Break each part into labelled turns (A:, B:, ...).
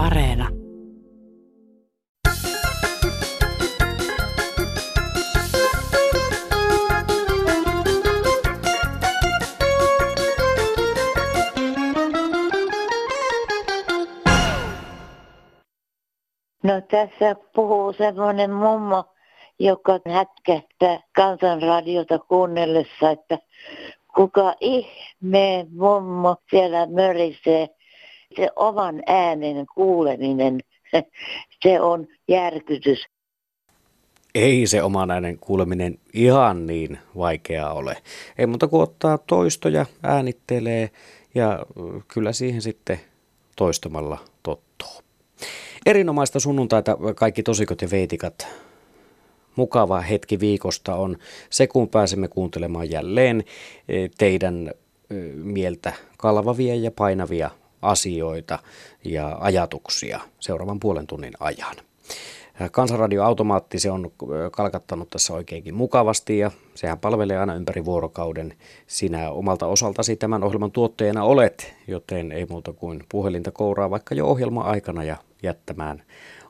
A: Areena.
B: No tässä puhuu semmoinen mummo, joka hätkähtää kansanradiota kuunnellessa, että kuka ihmeen mummo siellä mörisee. Se oman äänen kuuleminen, se on järkytys.
C: Ei se oman äänen kuuleminen ihan niin vaikeaa ole. Ei muuta kuin ottaa toistoja, äänittelee ja kyllä siihen sitten toistamalla tottuu. Erinomaista sunnuntaita kaikki tosikot ja veitikat. Mukava hetki viikosta on se, kun pääsemme kuuntelemaan jälleen teidän mieltä kalvavia ja painavia asioita ja ajatuksia seuraavan puolen tunnin ajan. Kansanradio Automaatti se on kalkattanut tässä oikeinkin mukavasti ja sehän palvelee aina ympäri vuorokauden. Sinä omalta osaltasi tämän ohjelman tuotteena olet, joten ei muuta kuin puhelinta kouraa vaikka jo ohjelma-aikana ja jättämään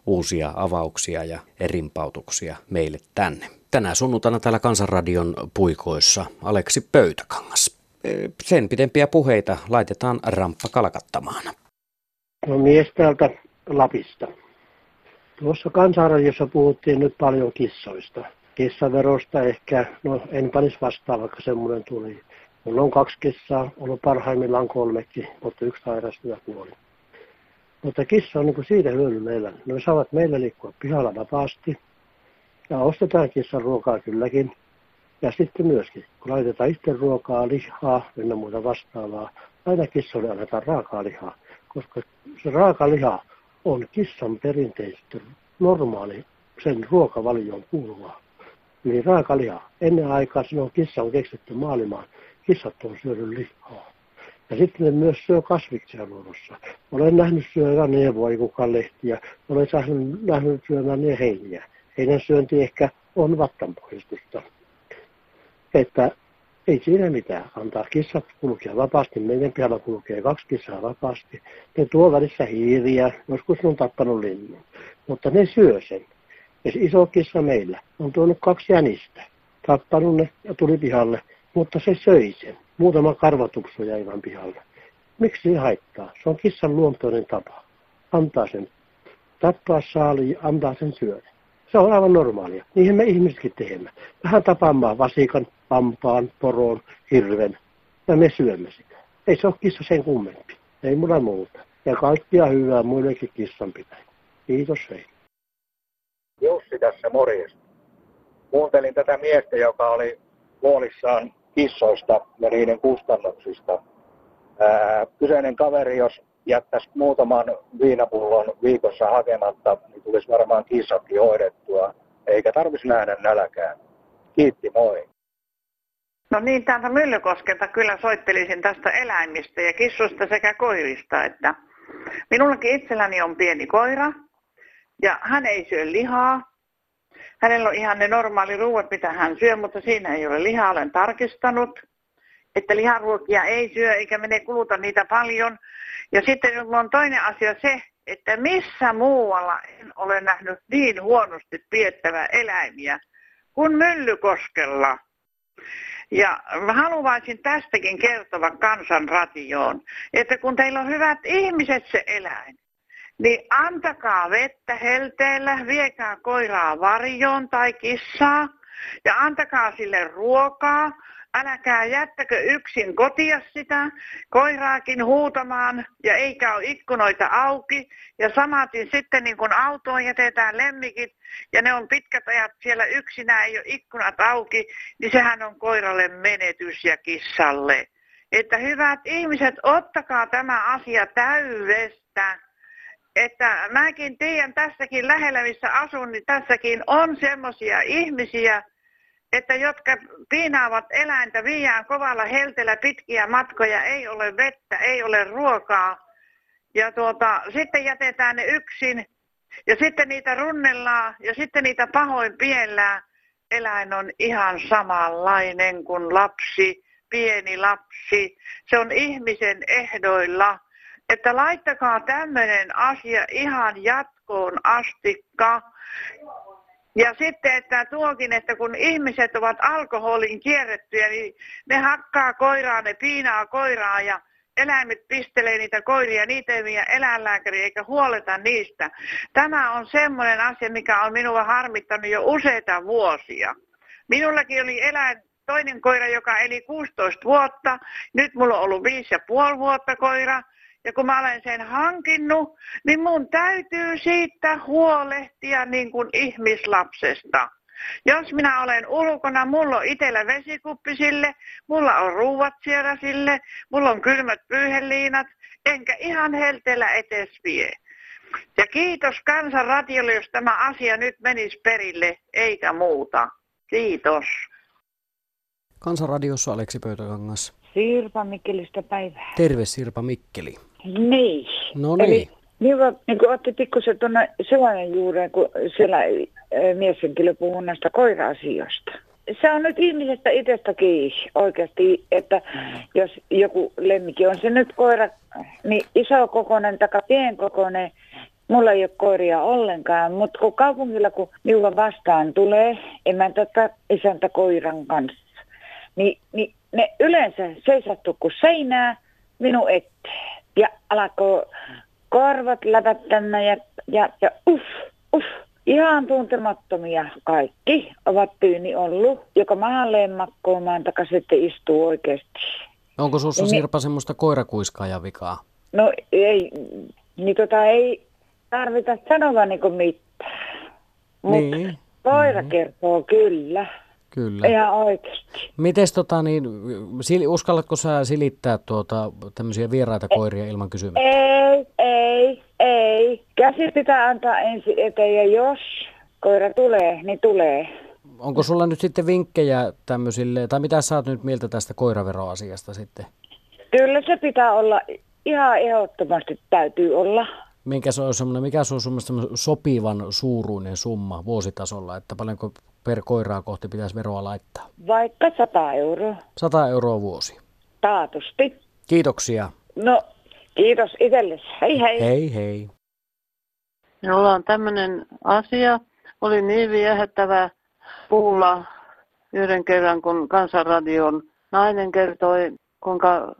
C: uusia avauksia ja erimpautuksia meille tänne. Tänään sunnuntaina täällä Kansanradion puikoissa Aleksi Pöytäkangas. Sen pidempiä puheita laitetaan ramppa kalkattamaan.
D: No mies täältä Lapista. Tuossa kansanradiossa puhuttiin nyt paljon kissoista. Kissaverosta ehkä, no en panisi vastaan, vaikka semmoinen tuli. Mulla on kaksi kissaa, ollut parhaimmillaan kolmekin, mutta yksi sairastui ja kuoli. Mutta kissa on niin kuin siitä hyödy meillä. Ne saavat meillä liikkua pihalla vapaasti. Ja ostetaan kissan ruokaa kylläkin. Ja sitten myöskin, kun laitetaan itse ruokaa, lihaa, ynnä muuta vastaavaa, aina kissolle annetaan raakaa lihaa. Koska se raaka liha on kissan perinteisesti normaali sen ruokavalioon kuuluvaa. Eli raakaliha. Ennen aikaa silloin kissa on keksitty maailmaan. Kissat on syönyt lihaa. Ja sitten ne myös syö kasviksia luonnossa. Olen nähnyt syövän nevoikukan lehtiä. Olen nähnyt syövän ne heiniä. Heidän syönti ehkä on vattanpoistusta. Että ei siinä mitään. Antaa kissat kulkea vapaasti. Meidän pihalla kulkee kaksi kissaa vapaasti. Ne tuo välissä hiiriä. Joskus ne on tappanut linnun. Mutta ne syö sen. Ja se iso kissa meillä on tuonut kaksi jänistä. Tappanut ne ja tuli pihalle. Mutta se söi sen. Muutama karvatuksu jäi vain pihalle. Miksi se haittaa? Se on kissan luontoinen tapa. Antaa sen tappaa saali ja antaa sen syödä. Se on aivan normaalia. Niihin me ihmisetkin teemme. Vähän tapaamaan vasikan, pampaan, poron, hirven. Ja me syömme sitä. Ei se ole kissa sen kummempi. Ei mulla muuta. Ja kaikkia hyvää muillekin kissan pitää. Kiitos hei.
E: Jussi tässä morjesta. Kuuntelin tätä miestä, joka oli huolissaan kissoista ja niiden kustannuksista. Ää, kyseinen kaveri, jos jättäisi muutaman viinapullon viikossa hakematta, niin tulisi varmaan kissatkin hoidettua, eikä tarvitsisi nähdä nälkään. Kiitti, moi.
F: No niin, täältä Myllykoskelta kyllä soittelisin tästä eläimistä ja kissusta sekä koirista, että minullakin itselläni on pieni koira ja hän ei syö lihaa. Hänellä on ihan ne normaali ruuat, mitä hän syö, mutta siinä ei ole lihaa, olen tarkistanut että liharuokia ei syö eikä mene kuluta niitä paljon. Ja sitten on toinen asia se, että missä muualla en ole nähnyt niin huonosti piettävää eläimiä kuin Myllykoskella. Ja haluaisin tästäkin kertoa kansanratioon, että kun teillä on hyvät ihmiset se eläin, niin antakaa vettä helteellä, viekää koiraa varjoon tai kissaa ja antakaa sille ruokaa, Äläkää jättäkö yksin kotia sitä, koiraakin huutamaan ja eikä ole ikkunoita auki. Ja samatin sitten niin kun autoon jätetään lemmikit ja ne on pitkät ajat siellä yksinä, ei ole ikkunat auki, niin sehän on koiralle menetys ja kissalle. Että hyvät ihmiset, ottakaa tämä asia täydestä. Että mäkin tiedän tässäkin lähellä, missä asun, niin tässäkin on semmoisia ihmisiä, että jotka piinaavat eläintä viiään kovalla helteellä pitkiä matkoja, ei ole vettä, ei ole ruokaa. Ja tuota, sitten jätetään ne yksin ja sitten niitä runnellaan ja sitten niitä pahoin piellään. Eläin on ihan samanlainen kuin lapsi, pieni lapsi. Se on ihmisen ehdoilla. että laittakaa tämmöinen asia ihan jatkoon astikka. Ja sitten, että tuokin, että kun ihmiset ovat alkoholin kierrettyjä, niin ne hakkaa koiraa, ne piinaa koiraa ja eläimet pistelee niitä koiria, niitä ei vie eläinlääkäri eikä huoleta niistä. Tämä on semmoinen asia, mikä on minua harmittanut jo useita vuosia. Minullakin oli eläin, toinen koira, joka eli 16 vuotta. Nyt mulla on ollut 5,5 vuotta koira. Ja kun mä olen sen hankinnut, niin mun täytyy siitä huolehtia niin kuin ihmislapsesta. Jos minä olen ulkona, mulla on itsellä vesikuppi sille, mulla on ruuat siellä sille, mulla on kylmät pyyheliinat, enkä ihan helteellä etes vie. Ja kiitos Kansanradiolle, jos tämä asia nyt menisi perille, eikä muuta. Kiitos.
C: Kansanradiossa Aleksi Pöytäkangas.
A: Sirpa Mikkelistä päivää.
C: Terve Sirpa Mikkeli.
A: Niin.
C: No niin.
A: Eli Minulla niin kuin otti pikkusen tuonne sellainen juureen, kun siellä mieshenkilö puhuu näistä koira-asioista. Se on nyt ihmisestä itsestäkin oikeasti, että jos joku lemmikki on se nyt koira, niin iso kokoinen tai pienkokoinen, mulla ei ole koiria ollenkaan, mutta kun kaupungilla kun minulla vastaan tulee emäntä tai isäntä koiran kanssa, niin, niin ne yleensä seisattu kuin seinää minun eteen ja alkoi korvat läpättämään ja, ja, ja uff, uff. Ihan tuntemattomia kaikki ovat tyyni ollut, joka mahalleen makkoomaan tai sitten istuu oikeasti.
C: Onko sinussa niin, Sirpa semmoista koirakuiskaaja vikaa?
A: No ei, niin tota ei tarvita sanoa niinku mitään. Mutta niin. koira mm-hmm. kertoo kyllä.
C: Kyllä.
A: Ihan oikeasti.
C: Mites tota niin, uskallatko sä silittää tuota tämmöisiä vieraita koiria ilman kysymystä?
A: Ei, ei, ei. Käsi pitää antaa ensin eteen ja jos koira tulee, niin tulee.
C: Onko sulla nyt sitten vinkkejä tämmöisille, tai mitä sä oot nyt mieltä tästä koiraveroasiasta sitten?
A: Kyllä se pitää olla, ihan ehdottomasti täytyy olla.
C: Minkä se on semmoinen, mikä se on semmoinen sopivan suuruinen summa vuositasolla, että paljonko per koiraa kohti pitäisi veroa laittaa?
A: Vaikka 100 euroa.
C: 100 euroa vuosi.
A: Taatusti.
C: Kiitoksia.
A: No, kiitos itsellesi. Hei hei.
C: Hei hei.
G: Minulla on tämmöinen asia. Oli niin viehättävä kuulla yhden kerran, kun Kansanradion nainen kertoi, kuinka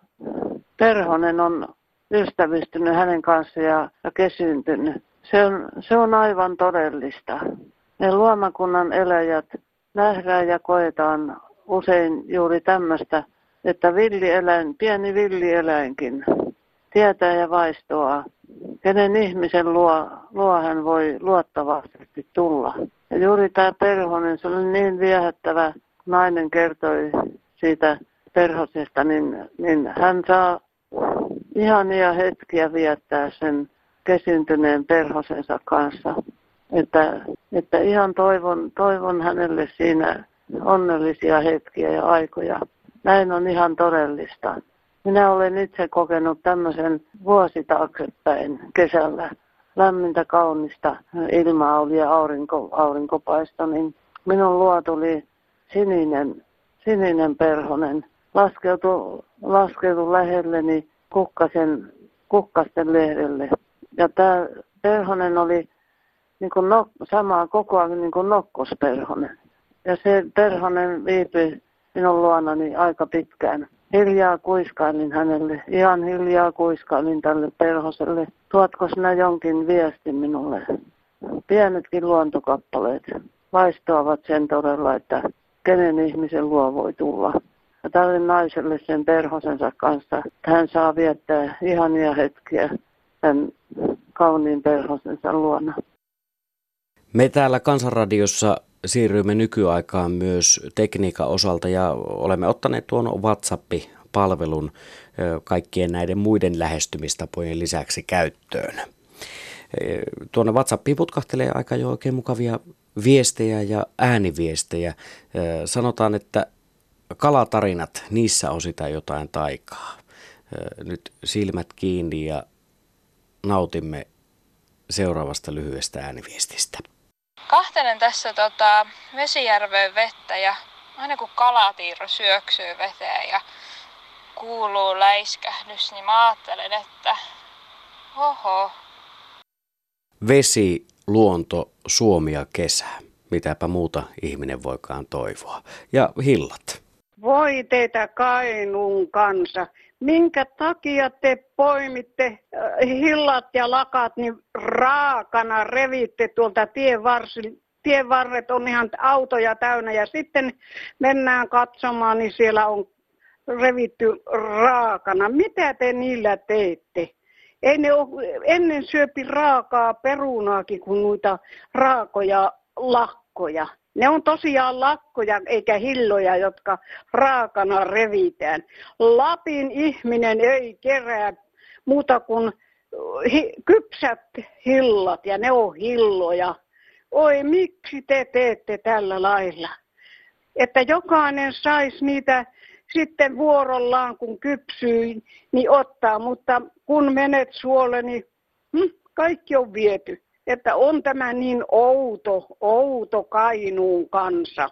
G: perhonen on ystävystynyt hänen kanssaan ja, ja kesyyntynyt. Se on, se on aivan todellista. Me luomakunnan eläjät nähdään ja koetaan usein juuri tämmöistä, että villieläin, pieni villieläinkin tietää ja vaistoaa, kenen ihmisen luo, luo hän voi luottavasti tulla. Ja juuri tämä perhonen, se oli niin viehättävä, nainen kertoi siitä perhosesta, niin, niin hän saa ihania hetkiä viettää sen kesyntyneen perhosensa kanssa. Että, että ihan toivon, toivon hänelle siinä onnellisia hetkiä ja aikoja. Näin on ihan todellista. Minä olen itse kokenut tämmöisen vuosi taaksepäin kesällä. Lämmintä kaunista ilmaa oli ja aurinko, aurinkopaisto, niin minun luo tuli sininen, sininen perhonen. Laskeutui, laskeutui lähelleni kukkasen, kukkasten lehdelle. Ja tämä perhonen oli niin kuin nok, samaa kokoa niin kuin nokkosperhonen. Ja se perhonen viipyi minun luonani aika pitkään. Hiljaa kuiskailin hänelle, ihan hiljaa kuiskailin tälle perhoselle. Tuotko sinä jonkin viestin minulle? Pienetkin luontokappaleet vaistoavat sen todella, että kenen ihmisen luo voi tulla. Ja tälle naiselle sen perhosensa kanssa, että hän saa viettää ihania hetkiä tämän kauniin perhosensa luona.
C: Me täällä Kansanradiossa siirrymme nykyaikaan myös tekniikan osalta ja olemme ottaneet tuon WhatsApp-palvelun kaikkien näiden muiden lähestymistapojen lisäksi käyttöön. Tuonne WhatsAppiin putkahtelee aika jo oikein mukavia viestejä ja ääniviestejä. Sanotaan, että kalatarinat, niissä on sitä jotain taikaa. Nyt silmät kiinni ja nautimme seuraavasta lyhyestä ääniviestistä.
H: Kahtelen tässä tota, Vesijärven vettä ja aina kun kalatiiro syöksyy veteen ja kuuluu läiskähdys, niin mä ajattelen, että Oho.
C: Vesi, luonto, Suomi ja kesä. Mitäpä muuta ihminen voikaan toivoa. Ja hillat.
I: Voi teitä Kainuun kansa. Minkä takia te poimitte äh, hillat ja lakat niin raakana revitte tuolta tien varsin, tien varret on ihan autoja täynnä ja sitten mennään katsomaan, niin siellä on revitty raakana. Mitä te niillä teette? Ei ne ole, ennen syöpi raakaa perunaakin kuin noita raakoja lakkoja. Ne on tosiaan lakkoja eikä hilloja, jotka raakana revitään. Lapin ihminen ei kerää muuta kuin hi- kypsät hillat ja ne on hilloja. Oi, miksi te teette tällä lailla? Että jokainen saisi niitä sitten vuorollaan, kun kypsyy, niin ottaa. Mutta kun menet suolle, niin hm, kaikki on viety. Että on tämä niin outo, outo Kainuun kansa.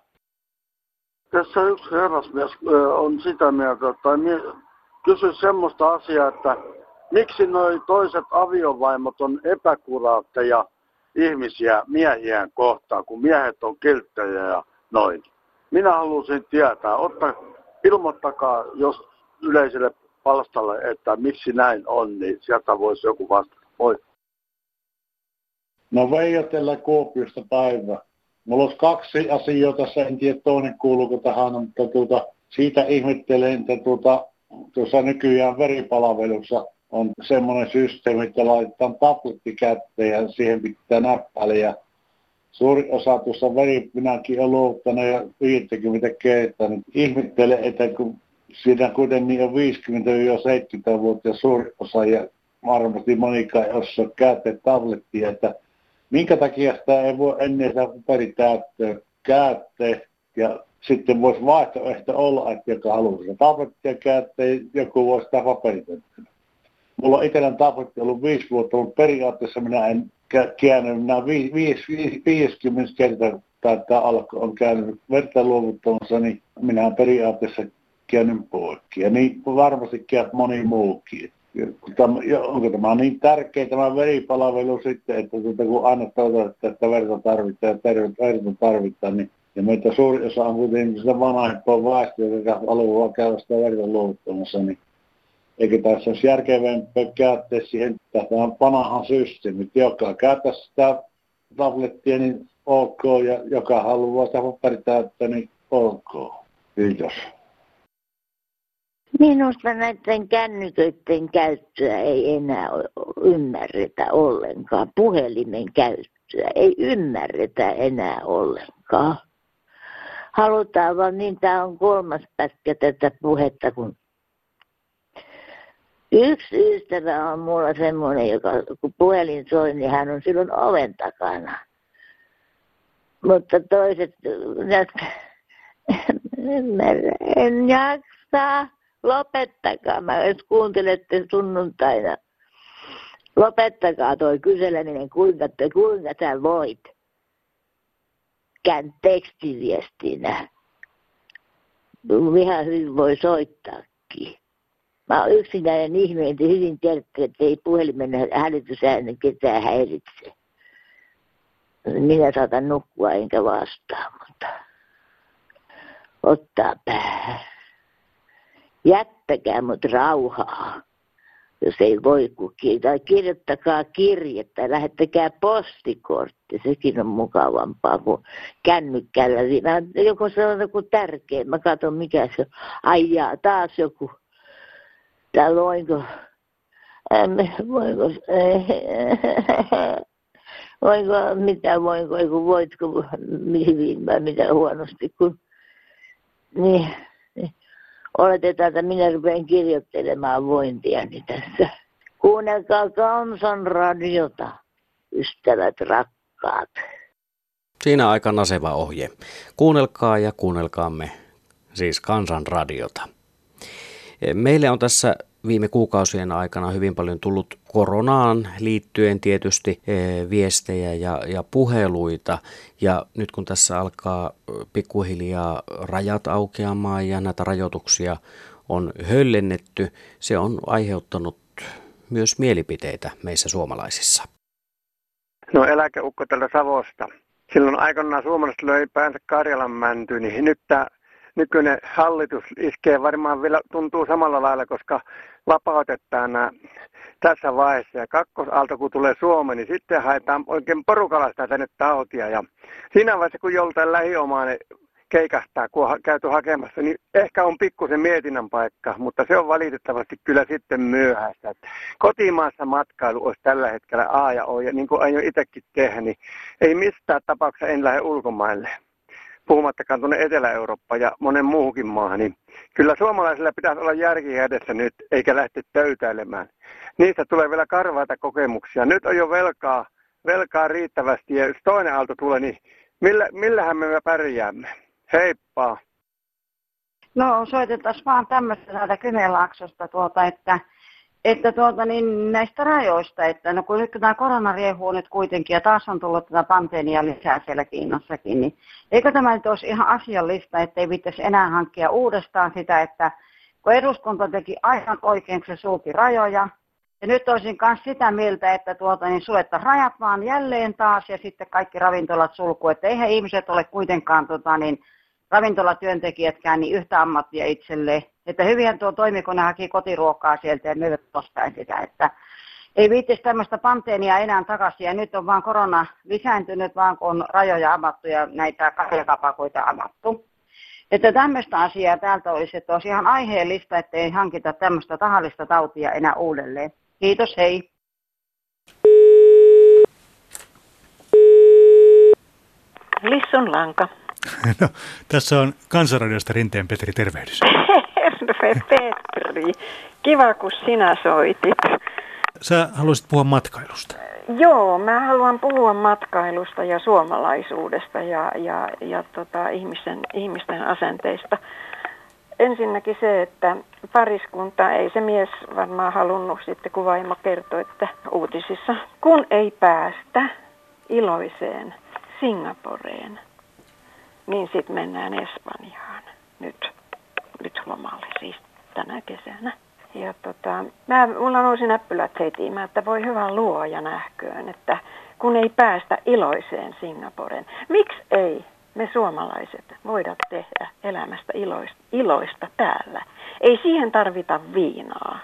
J: Tässä yksi herrasmies on sitä mieltä, tai kysy semmoista asiaa, että miksi noi toiset aviovaimot on epäkuraatteja ihmisiä miehiään kohtaan, kun miehet on kilttejä ja noin. Minä haluaisin tietää, otta, ilmoittakaa jos yleiselle palstalle, että miksi näin on, niin sieltä voisi joku vastata. Moi.
K: No Veijatella Kuopiosta päivä. Mulla olisi kaksi asiaa tässä, en tiedä toinen kuuluuko tähän, mutta tuota, siitä ihmettelen, että tuota, tuossa nykyään veripalvelussa on semmoinen systeemi, että laitetaan tabletti kätteen ja siihen pitää näppäillä. Ja suuri osa tuossa veri, minäkin olen luovuttanut ja 50 kertaa, niin ihmettelen, että kun siinä kuitenkin on 50-70-vuotias suuri osa ja varmasti monikaan ei osaa käyttää tablettia, että minkä takia sitä ei voi ennen sitä paperitäyttöä käyttää ja sitten voisi vaihtoehto olla, että joka haluaa sitä tablettia käyttää, joku voisi sitä paperitäyttöä. Mulla on itsellään tabletti ollut viisi vuotta, mutta periaatteessa minä en käynyt, minä viis, viis, viis, 50 kertaa tai tämä alku on käynyt verta luovuttamassa, niin minä periaatteessa käynyt poikki. Ja niin varmasti käyt moni muukin onko tämä niin tärkeä tämä veripalvelu sitten, että tuota, kun aina toivotaan, että verta tarvitaan ja tervettä verta tarvitaan, niin ja meitä suuri osa on kuitenkin sitä vanhempaa väestöä, joka haluaa käydä sitä verta luovuttamassa, niin eikö tässä olisi järkevämpää käyttää siihen tähän vanhaan systeemi, joka käyttää sitä tablettia, niin ok, ja joka haluaa sitä paperitäyttä, niin ok. Kiitos.
B: Minusta näiden kännyköiden käyttöä ei enää ymmärretä ollenkaan. Puhelimen käyttöä ei ymmärretä enää ollenkaan. Halutaan vaan, niin tämä on kolmas pätkä tätä puhetta, kun yksi ystävä on mulla semmoinen, joka kun puhelin soi, niin hän on silloin oven takana. Mutta toiset, en jaksa lopettakaa, mä jos kuuntelette sunnuntaina, lopettakaa toi kyseleminen, kuinka, te, kuinka sä voit. Kään tekstiviestinä. Ihan hyvin voi soittaakin. Mä oon yksinäinen ihminen, että hyvin tiedätte, että ei puhelimen hälytysäänen ketään häiritse. Minä saatan nukkua enkä vastaa, mutta ottaa päähän jättäkää mut rauhaa, jos ei voi kukin. Tai kirjoittakaa kirjettä, lähettäkää postikortti, sekin on mukavampaa kuin kännykällä. Siinä joku se on joku tärkeä, mä katson mikä se on. Ai jaa, taas joku. Tää voinko, ähm, voinko, voinko, mitä voinko, voitko hyvin vai mitä huonosti, kun niin oletetaan, että minä rupean kirjoittelemaan vointiani tässä. Kuunnelkaa kansanradiota, ystävät rakkaat.
C: Siinä aika naseva ohje. Kuunnelkaa ja kuunnelkaamme siis kansanradiota. Meille on tässä viime kuukausien aikana hyvin paljon tullut koronaan liittyen tietysti eh, viestejä ja, ja puheluita. Ja nyt kun tässä alkaa pikkuhiljaa rajat aukeamaan ja näitä rajoituksia on höllennetty, se on aiheuttanut myös mielipiteitä meissä suomalaisissa.
L: No eläkeukko tältä Savosta. Silloin aikanaan suomalaiset löi päänsä Karjalan mäntyyn, niin nyt tämä nykyinen hallitus iskee varmaan vielä, tuntuu samalla lailla, koska vapautetaan nämä tässä vaiheessa. Ja kakkosaalto, kun tulee Suomeen, niin sitten haetaan oikein porukalla sitä tänne tautia. Ja siinä vaiheessa, kun joltain lähiomainen keikastaa, kun on käyty hakemassa, niin ehkä on pikkusen mietinnän paikka, mutta se on valitettavasti kyllä sitten myöhäistä. Kotimaassa matkailu olisi tällä hetkellä A ja O, ja niin kuin aion itsekin tehdä, niin ei mistään tapauksessa en lähde ulkomaille puhumattakaan tuonne Etelä-Eurooppaan ja monen muuhunkin maahan, niin kyllä suomalaisilla pitäisi olla järki edessä nyt, eikä lähteä töytäilemään. Niistä tulee vielä karvaita kokemuksia. Nyt on jo velkaa, velkaa riittävästi, ja jos toinen aalto tulee, niin millä, millähän me pärjäämme? Heippa!
M: No soitetaan vaan tämmöistä täältä Kymenlaaksosta tuota, että että tuota, niin näistä rajoista, että no kun nyt tämä korona riehuu nyt kuitenkin ja taas on tullut tätä pandemia lisää siellä Kiinnossakin, niin eikö tämä nyt olisi ihan asiallista, että ei pitäisi enää hankkia uudestaan sitä, että kun eduskunta teki aivan oikein, kun se sulki rajoja, ja nyt olisin myös sitä mieltä, että tuota, niin suletta rajat vaan jälleen taas ja sitten kaikki ravintolat sulku, että eihän ihmiset ole kuitenkaan tota, niin, ravintolatyöntekijätkään niin yhtä ammattia itselleen. Että hyvinhän tuo toimi, kun ne haki kotiruokaa sieltä ja myyvät tostain sitä, että ei viittisi tämmöistä panteenia enää takaisin ja nyt on vaan korona lisääntynyt, vaan kun on rajoja avattu ja näitä kahjakapakoita avattu. Että tämmöistä asiaa täältä olisi, että olisi ihan aiheellista, että ei hankita tämmöistä tahallista tautia enää uudelleen. Kiitos, hei.
N: Lissun lanka.
O: No, tässä on Kansanradiosta Rinteen Petri, tervehdys.
N: Terve Petri. Kiva, kun sinä soitit.
O: Sä haluaisit puhua matkailusta.
N: Joo, mä haluan puhua matkailusta ja suomalaisuudesta ja, ja, ja tota, ihmisten, ihmisten asenteista. Ensinnäkin se, että pariskunta, ei se mies varmaan halunnut sitten, kun vaimo kertoi, että uutisissa, kun ei päästä iloiseen Singaporeen, niin sitten mennään Espanjaan nyt, nyt lomalle siis tänä kesänä. Ja tota, mä, mulla nousi näppylät heti, mä, että voi hyvä luoja nähköön, että kun ei päästä iloiseen Singaporeen. Miksi ei me suomalaiset voida tehdä elämästä iloista, iloista täällä? Ei siihen tarvita viinaa,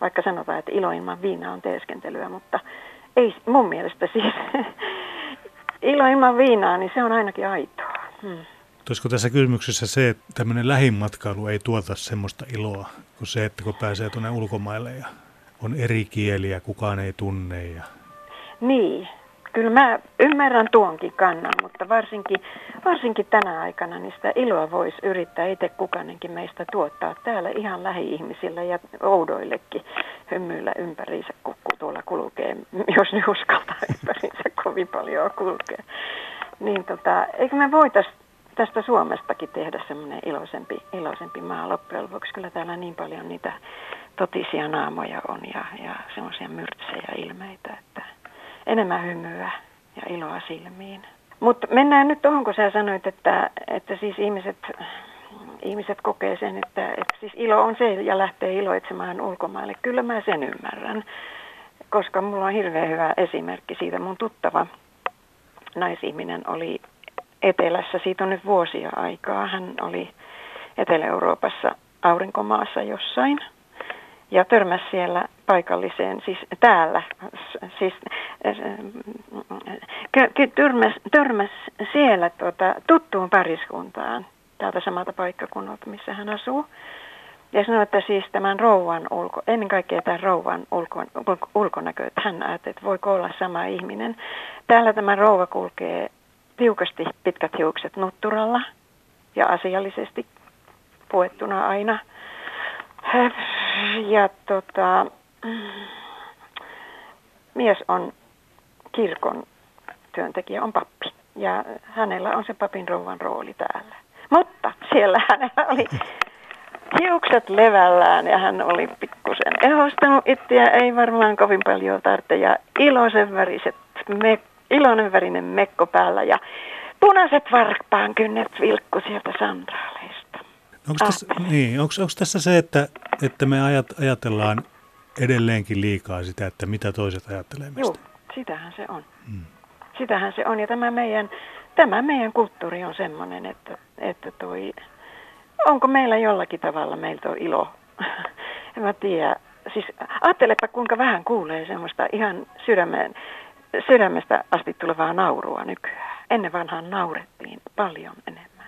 N: vaikka sanotaan, että ilo ilman viinaa on teeskentelyä, mutta ei mun mielestä siis ilo ilman viinaa, niin se on ainakin aitoa. Hmm.
O: Olisiko tässä kysymyksessä se, että tämmöinen lähimatkailu ei tuota semmoista iloa kuin se, että kun pääsee tuonne ulkomaille ja on eri kieliä, kukaan ei tunne. Ja...
N: Niin, kyllä mä ymmärrän tuonkin kannan, mutta varsinkin, varsinkin tänä aikana niin sitä iloa voisi yrittää itse kukainenkin meistä tuottaa täällä ihan lähi-ihmisillä ja oudoillekin hymyillä ympäriinsä, kun tuolla kulkee, jos ne uskaltaa ympäriinsä kovin paljon kulkea. Niin tota, eikö me voitaisiin tästä Suomestakin tehdä semmoinen iloisempi, iloisempi maa loppujen lopuksi. Kyllä täällä niin paljon niitä totisia naamoja on ja, ja semmoisia myrtsejä ilmeitä, että enemmän hymyä ja iloa silmiin. Mutta mennään nyt tuohon, kun sä sanoit, että, että siis ihmiset, ihmiset kokee sen, että, että siis ilo on se ja lähtee iloitsemaan ulkomaille. Kyllä mä sen ymmärrän, koska mulla on hirveän hyvä esimerkki siitä. Mun tuttava naisihminen oli etelässä. Siitä on nyt vuosia aikaa. Hän oli Etelä-Euroopassa aurinkomaassa jossain ja törmäsi siellä paikalliseen, siis täällä, siis törmäs, törmäs siellä tuota, tuttuun pariskuntaan täältä samalta paikkakunnalta, missä hän asuu. Ja sanoi, että siis tämän rouvan ulko, ennen kaikkea tämän rouvan ulko, ulko, ulkonäkö, että hän ajatteli, että voiko olla sama ihminen. Täällä tämä rouva kulkee tiukasti pitkät hiukset nutturalla ja asiallisesti puettuna aina. Ja tota, mies on kirkon työntekijä, on pappi. Ja hänellä on se papin rouvan rooli täällä. Mutta siellä hänellä oli hiukset levällään ja hän oli pikkusen ehostanut itseä, ei varmaan kovin paljon tarvitse. Ja iloisen väriset me iloinen värinen mekko päällä ja punaiset varppaan kynnet vilkku sieltä sandaaleista.
O: Onko tässä, niin, onko, onko tässä se, että, että me ajat, ajatellaan edelleenkin liikaa sitä, että mitä toiset ajattelee meistä.
N: Joo, sitähän se on. Hmm. Sitähän se on ja tämä meidän, tämä meidän kulttuuri on semmoinen, että, että toi, onko meillä jollakin tavalla meiltä on ilo. en mä tiedä. Siis ajattelepa kuinka vähän kuulee semmoista ihan sydämen, sydämestä asti tulevaa naurua nykyään. Ennen vanhaan naurettiin paljon enemmän.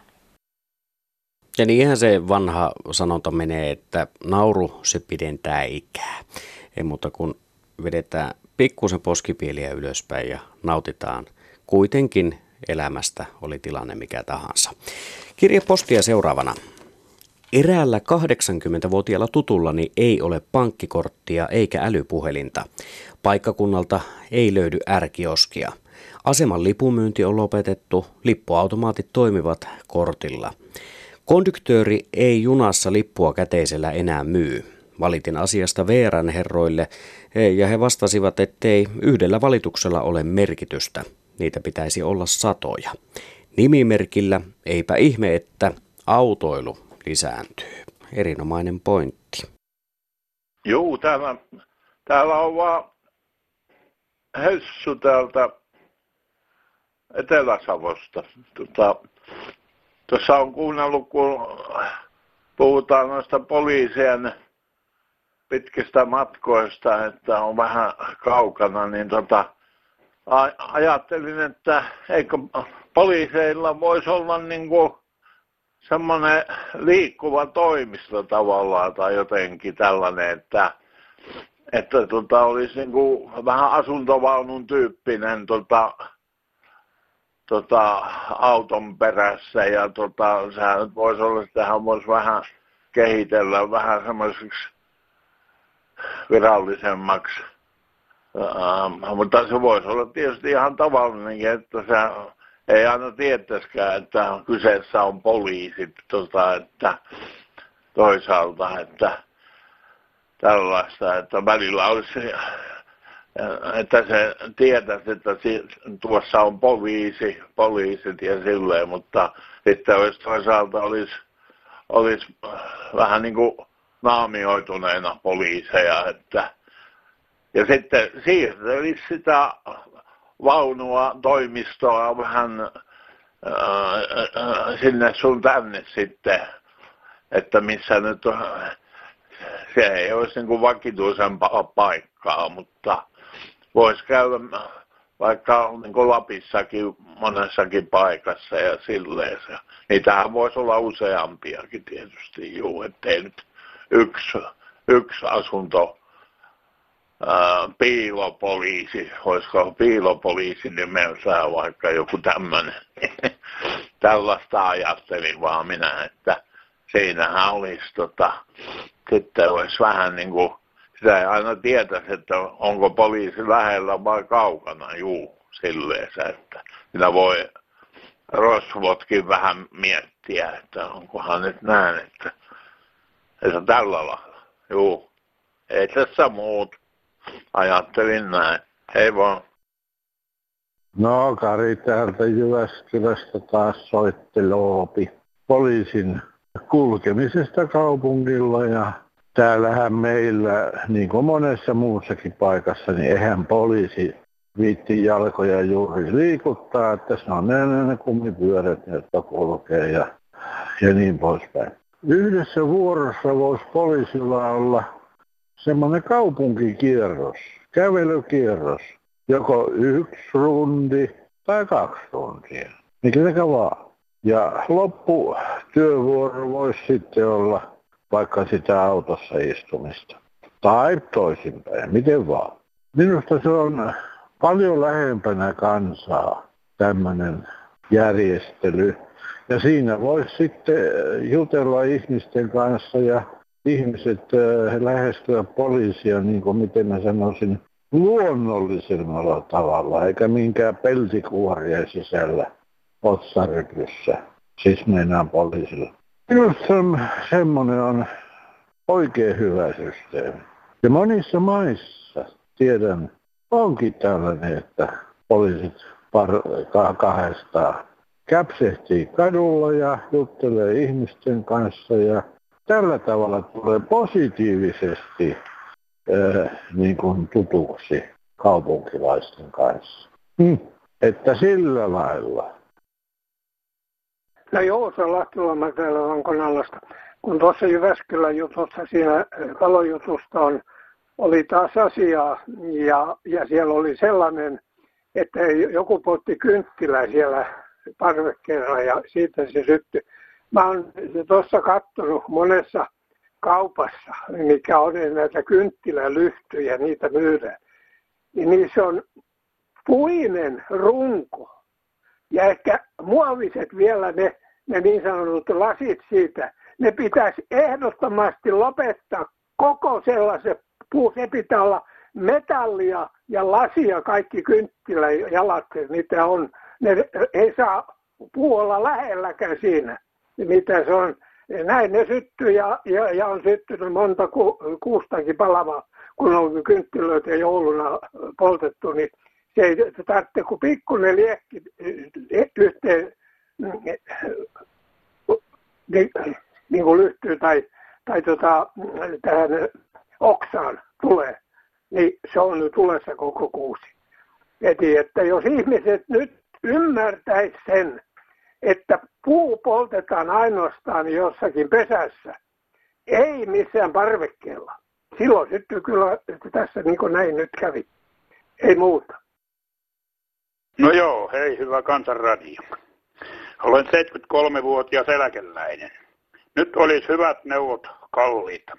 C: Ja niinhän se vanha sanonta menee, että nauru se pidentää ikää. Ei muuta kuin vedetään pikkusen poskipieliä ylöspäin ja nautitaan kuitenkin elämästä, oli tilanne mikä tahansa. Kirje postia seuraavana. Eräällä 80-vuotiaalla tutullani ei ole pankkikorttia eikä älypuhelinta. Paikkakunnalta ei löydy ärkioskia. Aseman lipumyynti on lopetettu, lippuautomaatit toimivat kortilla. Konduktööri ei junassa lippua käteisellä enää myy. Valitin asiasta Veeran herroille ja he vastasivat, ettei yhdellä valituksella ole merkitystä. Niitä pitäisi olla satoja. Nimimerkillä eipä ihme, että autoilu lisääntyy. Erinomainen pointti.
P: Joo, täällä, täällä on vaan Hessu täältä Etelä-Savosta. Tota, on kuunnellut, kun puhutaan noista poliisien pitkistä matkoista, että on vähän kaukana, niin tota, ajattelin, että eikö poliiseilla voisi olla niin kuin semmoinen liikkuva toimisto tavallaan tai jotenkin tällainen, että, että tota, olisi niin kuin vähän asuntovaunun tyyppinen tota, tota, auton perässä ja tota, sehän voisi olla, että hän voisi vähän kehitellä vähän semmoiseksi virallisemmaksi. Uh, mutta se voisi olla tietysti ihan tavallinenkin, että se ei aina tietäisikään, että kyseessä on poliisit, tota, että toisaalta, että tällaista, että välillä olisi, että se tietäisi, että tuossa on poliisi, poliisit ja silleen, mutta sitten olisi toisaalta olisi, olisi vähän niin kuin naamioituneena poliiseja, että ja sitten siirtelisi sitä vaunua, toimistoa vähän ää, ää, sinne sun tänne sitten, että missä nyt se ei olisi niin vakituisempaa paikkaa, mutta voisi käydä vaikka niin kuin Lapissakin monessakin paikassa ja silleen. Niitähän voisi olla useampiakin tietysti, juu, ettei nyt yksi, yksi asunto piilopoliisi, olisiko piilopoliisi nimensä vaikka joku tämmöinen. Tällaista ajattelin vaan minä, että siinähän olisi tota, sitten olisi vähän niin kuin, sitä ei aina tietäisi, että onko poliisi lähellä vai kaukana, juu, silleen että minä voi rosvotkin vähän miettiä, että onkohan nyt näin, että, että tällä lailla, juu, ei tässä muut ajattelin näin. Hei vaan.
Q: No, Kari täältä Jyväskylästä taas soitti Loopi poliisin kulkemisesta kaupungilla ja täällähän meillä, niin kuin monessa muussakin paikassa, niin eihän poliisi viitti jalkoja juuri liikuttaa, että se on ne, kumipyörät, jotka kulkee ja, ja niin poispäin. Yhdessä vuorossa voisi poliisilla olla semmoinen kaupunkikierros, kävelykierros, joko yksi rundi tai kaksi tuntia, mikä vaan. Ja lopputyövuoro voisi sitten olla vaikka sitä autossa istumista. Tai toisinpäin, miten vaan. Minusta se on paljon lähempänä kansaa tämmöinen järjestely. Ja siinä voisi sitten jutella ihmisten kanssa ja ihmiset äh, lähestyä poliisia, niin kuin miten mä sanoisin, luonnollisemmalla tavalla, eikä minkään peltikuoria sisällä otsarypyssä, siis meinaan poliisilla. Minusta semmoinen on oikein hyvä systeemi. Ja monissa maissa, tiedän, onkin tällainen, että poliisit par- kahdestaan käpsehtii kadulla ja juttelee ihmisten kanssa ja tällä tavalla tulee positiivisesti ö, niin kuin tutuksi kaupunkilaisten kanssa. Hmm. Että sillä lailla.
R: No joo, se Lahtila täällä Vankonallasta. Kun tuossa Jyväskylän jutussa, siinä talojutusta on, oli taas asiaa ja, ja siellä oli sellainen, että joku potti kynttilä siellä parvekkeella ja siitä se syttyi. Mä oon tuossa kattonut monessa kaupassa, mikä on näitä kynttilälyhtyjä, niitä myydään. Niin se on puinen runko. Ja ehkä muoviset vielä ne, ne niin sanotut lasit siitä, ne pitäisi ehdottomasti lopettaa koko sellaisen puu. Se pitää olla metallia ja lasia, kaikki kynttiläjalat, mitä on. Ne ei saa puu olla lähelläkään siinä, mitä se on. Näin ne syttyy ja, ja, ja on syttynyt monta ku, kuustakin palavaa, kun on kynttilöitä jouluna poltettu, niin se ei tarvitse kuin pikkuinen liekki yhteen niin, niin kuin lyhtyy tai, tai tota, tähän oksaan tulee, niin se on nyt tulessa koko kuusi. Eti, että jos ihmiset nyt ymmärtäisi sen, että puu poltetaan ainoastaan jossakin pesässä, ei missään parvekkeella. Silloin syttyy kyllä, että tässä niin kuin näin nyt kävi. Ei muuta.
S: No joo, hei hyvä kansanradio. Olen 73-vuotias eläkeläinen. Nyt olisi hyvät neuvot kalliita.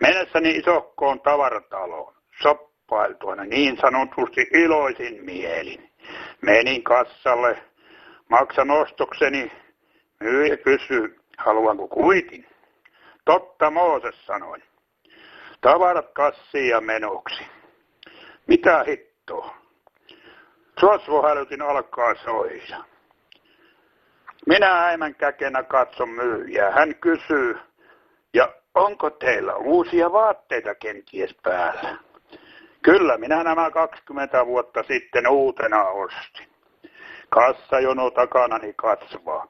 S: Mennessäni isokkoon tavarataloon, soppailtuana niin sanotusti iloisin mielin. Menin kassalle, maksan ostokseni, myyjä kysyy, haluanko kuitin. Totta Mooses sanoi. Tavarat kassiin ja menoksi. Mitä hittoa? Rosvohälytin alkaa soida. Minä äimän käkenä katson myyjää. Hän kysyy, ja onko teillä uusia vaatteita kenties päällä? Kyllä, minä nämä 20 vuotta sitten uutena ostin. Kassajono takanani kasvaa.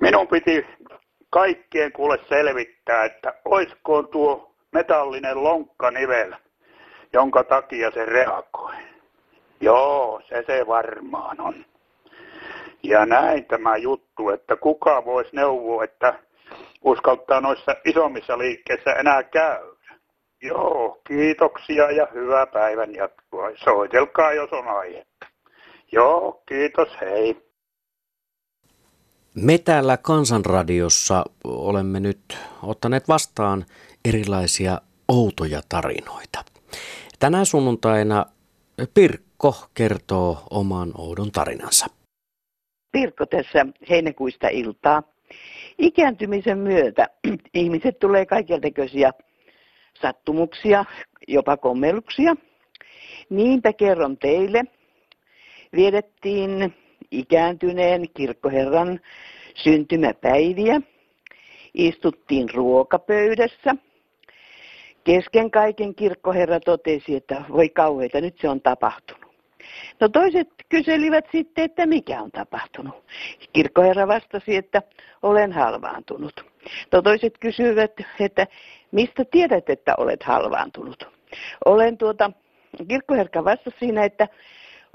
S: Minun piti kaikkien kuule selvittää, että oiskoon tuo metallinen lonkkanivel, jonka takia se reagoi. Joo, se se varmaan on. Ja näin tämä juttu, että kuka voisi neuvoa, että uskaltaa noissa isommissa liikkeissä enää käydä. Joo, kiitoksia ja hyvää päivän jatkoa. Soitelkaa, jos on aihetta. Joo, kiitos, hei.
C: Me täällä Kansanradiossa olemme nyt ottaneet vastaan erilaisia outoja tarinoita. Tänä sunnuntaina Pirkko kertoo oman oudon tarinansa.
T: Pirkko tässä heinäkuista iltaa. Ikääntymisen myötä ihmiset tulee kaikenlaisia sattumuksia, jopa kommelluksia. Niinpä kerron teille. Viedettiin ikääntyneen kirkkoherran syntymäpäiviä. Istuttiin ruokapöydässä. Kesken kaiken kirkkoherra totesi, että voi kauheita, nyt se on tapahtunut. No toiset kyselivät sitten, että mikä on tapahtunut. Kirkkoherra vastasi, että olen halvaantunut. No toiset kysyivät, että mistä tiedät, että olet halvaantunut. Olen tuota, kirkkoherra vastasi siinä, että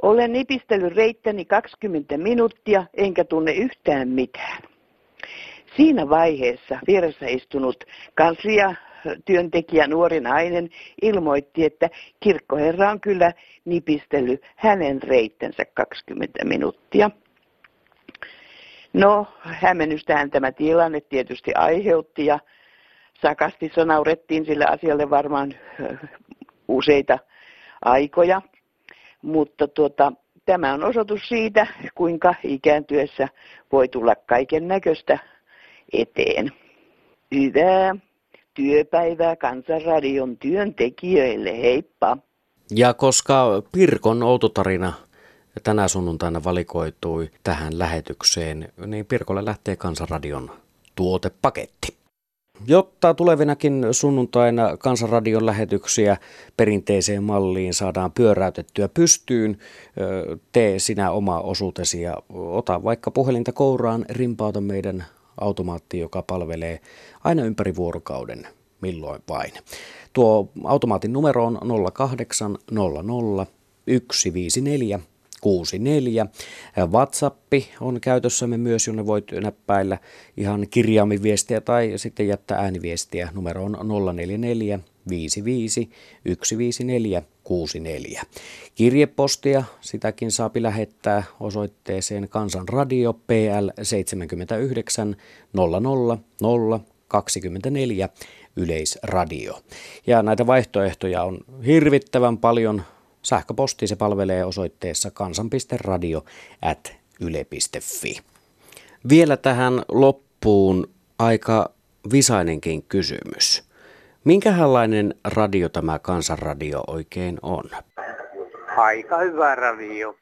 T: olen nipistellyt reittäni 20 minuuttia, enkä tunne yhtään mitään. Siinä vaiheessa vieressä istunut kanslia työntekijä, nuori nainen, ilmoitti, että kirkkoherra on kyllä nipistellyt hänen reittensä 20 minuuttia. No, hämmennystähän tämä tilanne tietysti aiheutti ja sakasti sanaurettiin sille asialle varmaan useita aikoja. Mutta tuota, tämä on osoitus siitä, kuinka ikääntyessä voi tulla kaiken näköistä eteen. Hyvää työpäivää Kansanradion työntekijöille. Heippa!
C: Ja koska Pirkon outotarina tänä sunnuntaina valikoitui tähän lähetykseen, niin Pirkolle lähtee Kansanradion tuotepaketti. Jotta tulevinakin sunnuntaina Kansanradion lähetyksiä perinteiseen malliin saadaan pyöräytettyä pystyyn, tee sinä oma osuutesi ja ota vaikka puhelinta kouraan, rimpauta meidän automaatti, joka palvelee aina ympäri vuorokauden, milloin vain. Tuo automaatin numero on 0800 154 64. WhatsApp on käytössämme myös, jonne voit näppäillä ihan kirjaamiviestiä tai sitten jättää ääniviestiä. Numero on 044 55 154 64. Kirjepostia, sitäkin saapi lähettää osoitteeseen Kansanradio PL 79 000 24 Yleisradio. Ja näitä vaihtoehtoja on hirvittävän paljon. Sähköposti se palvelee osoitteessa kansan.radio at yle.fi. Vielä tähän loppuun aika visainenkin kysymys. Minkälainen radio tämä kansanradio oikein on?
U: Aika hyvä radio.